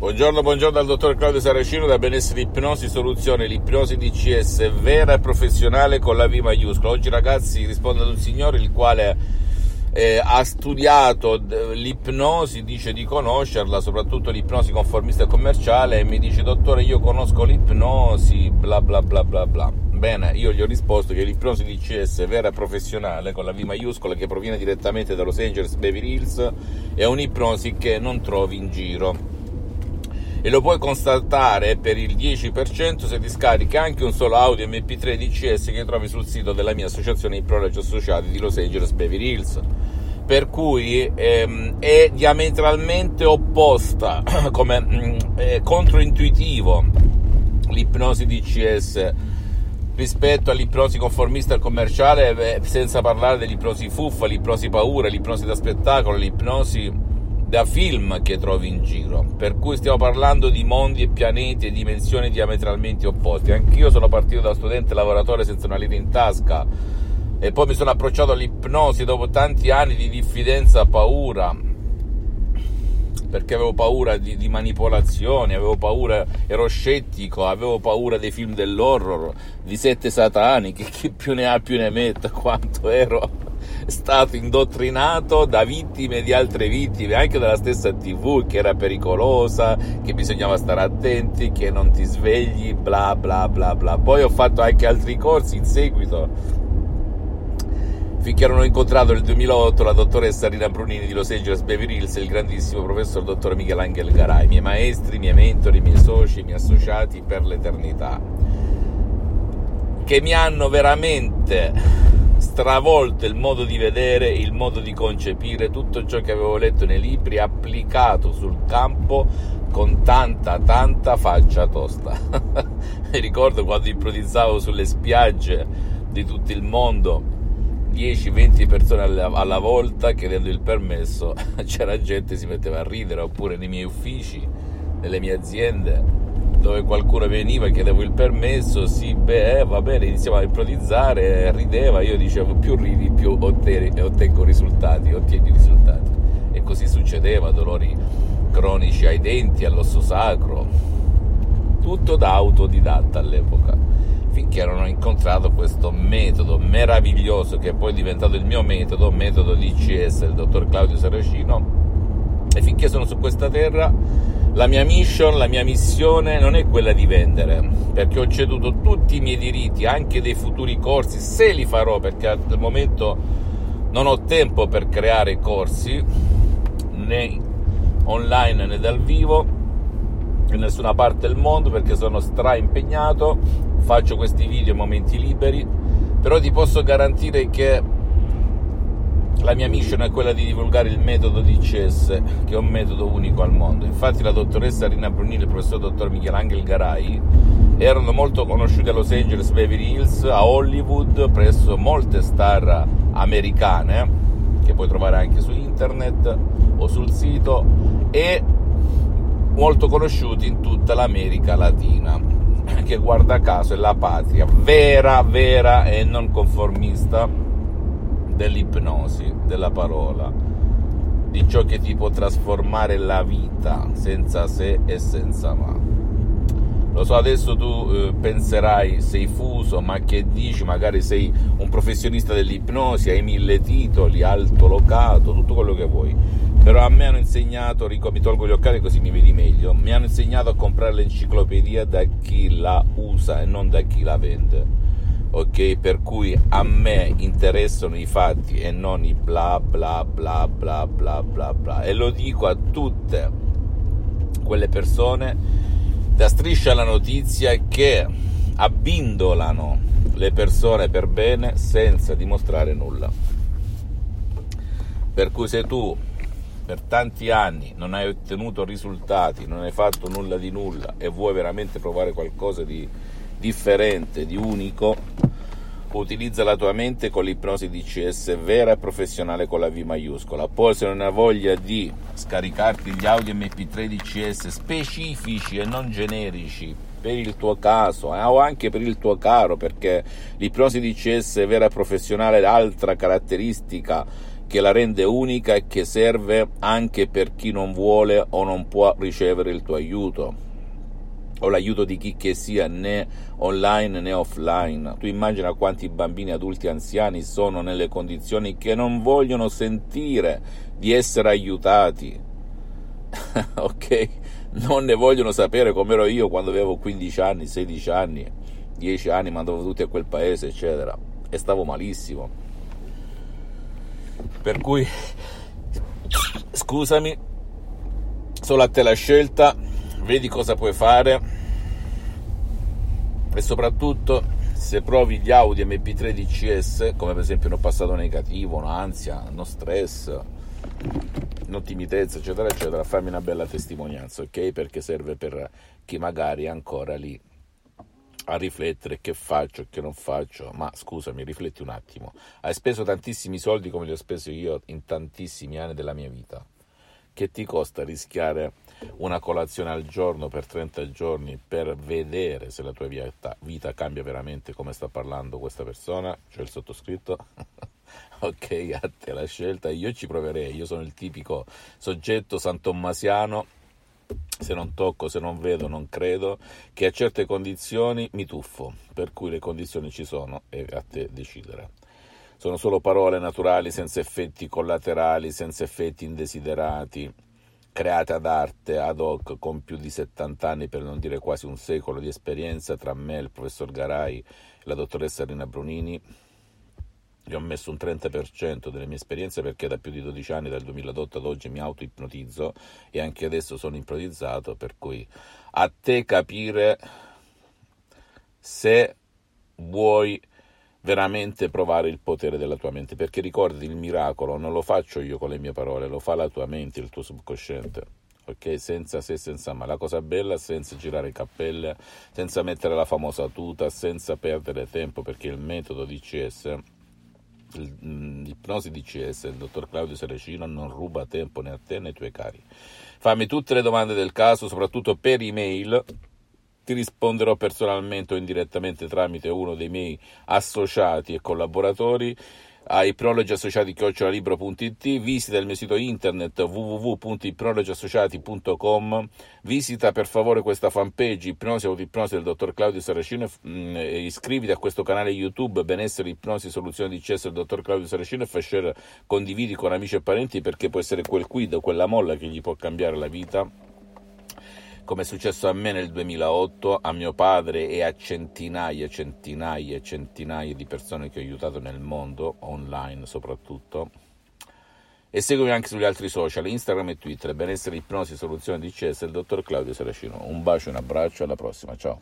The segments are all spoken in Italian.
Buongiorno, buongiorno dal dottor Claudio Saracino da Benessere Ipnosi Soluzione, l'ipnosi DCS vera e professionale con la V maiuscola. Oggi ragazzi rispondo ad un signore il quale eh, ha studiato l'ipnosi, dice di conoscerla, soprattutto l'ipnosi conformista e commerciale e mi dice dottore io conosco l'ipnosi, bla bla bla bla bla. Bene, io gli ho risposto che l'ipnosi DCS vera e professionale con la V maiuscola che proviene direttamente da Los Angeles Beverly Hills è un'ipnosi che non trovi in giro e lo puoi constatare per il 10% se ti scarichi anche un solo audio MP3 DCS che trovi sul sito della mia associazione Iprologi Associati di Los Angeles Beverly Hills. Per cui ehm, è diametralmente opposta come è controintuitivo l'ipnosi DCS rispetto all'ipnosi conformista e commerciale eh, senza parlare dell'ipnosi fuffa, l'ipnosi paura, l'ipnosi da spettacolo, l'ipnosi da film che trovi in giro, per cui stiamo parlando di mondi e pianeti e dimensioni diametralmente opposti. Anch'io sono partito da studente lavoratore senza una lira in tasca e poi mi sono approcciato all'ipnosi dopo tanti anni di diffidenza, paura, perché avevo paura di, di manipolazioni, avevo paura, ero scettico, avevo paura dei film dell'horror, di sette satani, che chi più ne ha più ne metta, quanto ero stato indottrinato da vittime di altre vittime, anche dalla stessa TV, che era pericolosa, che bisognava stare attenti, che non ti svegli, bla bla bla bla. Poi ho fatto anche altri corsi in seguito. Finché non ho incontrato nel 2008 la dottoressa Rina Brunini di Los Angeles Beverly Hills e il grandissimo professor dottor Michelangelo Garai, miei maestri, miei mentori, miei soci, miei associati per l'eternità, che mi hanno veramente stravolto il modo di vedere, il modo di concepire tutto ciò che avevo letto nei libri, applicato sul campo con tanta, tanta faccia tosta. Mi ricordo quando improvvisavo sulle spiagge di tutto il mondo 10-20 persone alla, alla, volta chiedendo il permesso, c'era gente che si metteva a ridere, oppure nei miei uffici, nelle mie aziende dove qualcuno veniva e chiedevo il permesso, sì, beh, va bene, iniziamo a improvvisare, rideva, io dicevo più ridi più ottengo risultati, ottieni risultati. E così succedeva, dolori cronici ai denti, all'osso sacro, tutto da autodidatta all'epoca, finché non ho incontrato questo metodo meraviglioso che è poi diventato il mio metodo, metodo DCS del dottor Claudio Saracino, e finché sono su questa terra la mia mission, la mia missione non è quella di vendere, perché ho ceduto tutti i miei diritti, anche dei futuri corsi, se li farò, perché al momento non ho tempo per creare corsi, né online né dal vivo, in nessuna parte del mondo, perché sono stra impegnato, faccio questi video in momenti liberi, però ti posso garantire che la mia mission è quella di divulgare il metodo DCS, che è un metodo unico al mondo. Infatti la dottoressa Rina Brunini e il professor dottor Michelangelo Garai erano molto conosciuti a Los Angeles, Beverly Hills, a Hollywood, presso molte star americane, che puoi trovare anche su internet o sul sito, e molto conosciuti in tutta l'America Latina, che guarda caso è la patria vera, vera e non conformista dell'ipnosi, della parola, di ciò che ti può trasformare la vita senza se e senza ma. Lo so, adesso tu eh, penserai, sei fuso, ma che dici? Magari sei un professionista dell'ipnosi, hai mille titoli, alto locato, tutto quello che vuoi. Però a me hanno insegnato, mi tolgo gli occhiali così mi vedi meglio, mi hanno insegnato a comprare l'enciclopedia da chi la usa e non da chi la vende ok? Per cui a me interessano i fatti e non i bla bla bla bla bla bla bla. E lo dico a tutte quelle persone da striscia la notizia che abbindolano le persone per bene senza dimostrare nulla. Per cui se tu per tanti anni non hai ottenuto risultati, non hai fatto nulla di nulla e vuoi veramente provare qualcosa di differente, di unico, utilizza la tua mente con l'ipnosi DCS vera e professionale con la V maiuscola. Poi se non hai voglia di scaricarti gli audio MP3 DCS specifici e non generici per il tuo caso eh, o anche per il tuo caro, perché l'ipnosi DCS vera e professionale è altra caratteristica che la rende unica e che serve anche per chi non vuole o non può ricevere il tuo aiuto o l'aiuto di chi che sia né online né offline. Tu immagina quanti bambini, adulti, anziani sono nelle condizioni che non vogliono sentire di essere aiutati. ok? Non ne vogliono sapere come ero io quando avevo 15 anni, 16 anni, 10 anni, mandavo tutti a quel paese, eccetera. E stavo malissimo. Per cui, scusami, solo a te la scelta vedi cosa puoi fare? E soprattutto se provi gli Audi MP3 DCS come per esempio un passato negativo, un'ansia, uno stress, non timidezza eccetera eccetera fammi una bella testimonianza ok? Perché serve per chi magari è ancora lì a riflettere che faccio e che non faccio. Ma scusami rifletti un attimo. Hai speso tantissimi soldi come li ho spesi io in tantissimi anni della mia vita che ti costa rischiare una colazione al giorno per 30 giorni per vedere se la tua vita, vita cambia veramente come sta parlando questa persona, cioè il sottoscritto? ok, a te la scelta, io ci proverei, io sono il tipico soggetto santommasiano se non tocco, se non vedo, non credo, che a certe condizioni mi tuffo, per cui le condizioni ci sono e a te decidere. Sono solo parole naturali, senza effetti collaterali, senza effetti indesiderati, create ad arte ad hoc con più di 70 anni, per non dire quasi un secolo di esperienza tra me, il professor Garai e la dottoressa Rina Brunini. Gli ho messo un 30% delle mie esperienze perché da più di 12 anni, dal 2008 ad oggi, mi auto-ipnotizzo e anche adesso sono ipnotizzato, per cui a te capire se vuoi veramente provare il potere della tua mente, perché ricordati il miracolo non lo faccio io con le mie parole, lo fa la tua mente, il tuo subconsciente. Ok, senza se, senza ma. La cosa bella senza girare cappelle, senza mettere la famosa tuta, senza perdere tempo, perché il metodo DCS, mm, l'ipnosi DCS, il dottor Claudio Serecino non ruba tempo né a te né ai tuoi cari. Fammi tutte le domande del caso, soprattutto per email ti risponderò personalmente o indirettamente tramite uno dei miei associati e collaboratori. Ai prologi associati chiocciolalibro.it visita il mio sito internet www.iprologiassociati.com visita per favore questa fanpage ipnosi autoipnosi del dottor Claudio Saracino mm, e iscriviti a questo canale youtube benessere ipnosi soluzione di cesso del dottor Claudio Saracino e fai share condividi con amici e parenti perché può essere quel quid quella molla che gli può cambiare la vita come è successo a me nel 2008, a mio padre e a centinaia, centinaia e centinaia di persone che ho aiutato nel mondo, online soprattutto. E seguimi anche sugli altri social, Instagram e Twitter, benessere, ipnosi, soluzione di CS, il dottor Claudio Saracino. Un bacio, un abbraccio, alla prossima, ciao.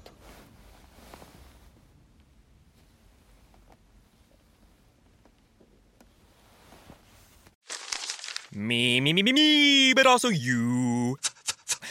Me, me, me, me, me, but also you.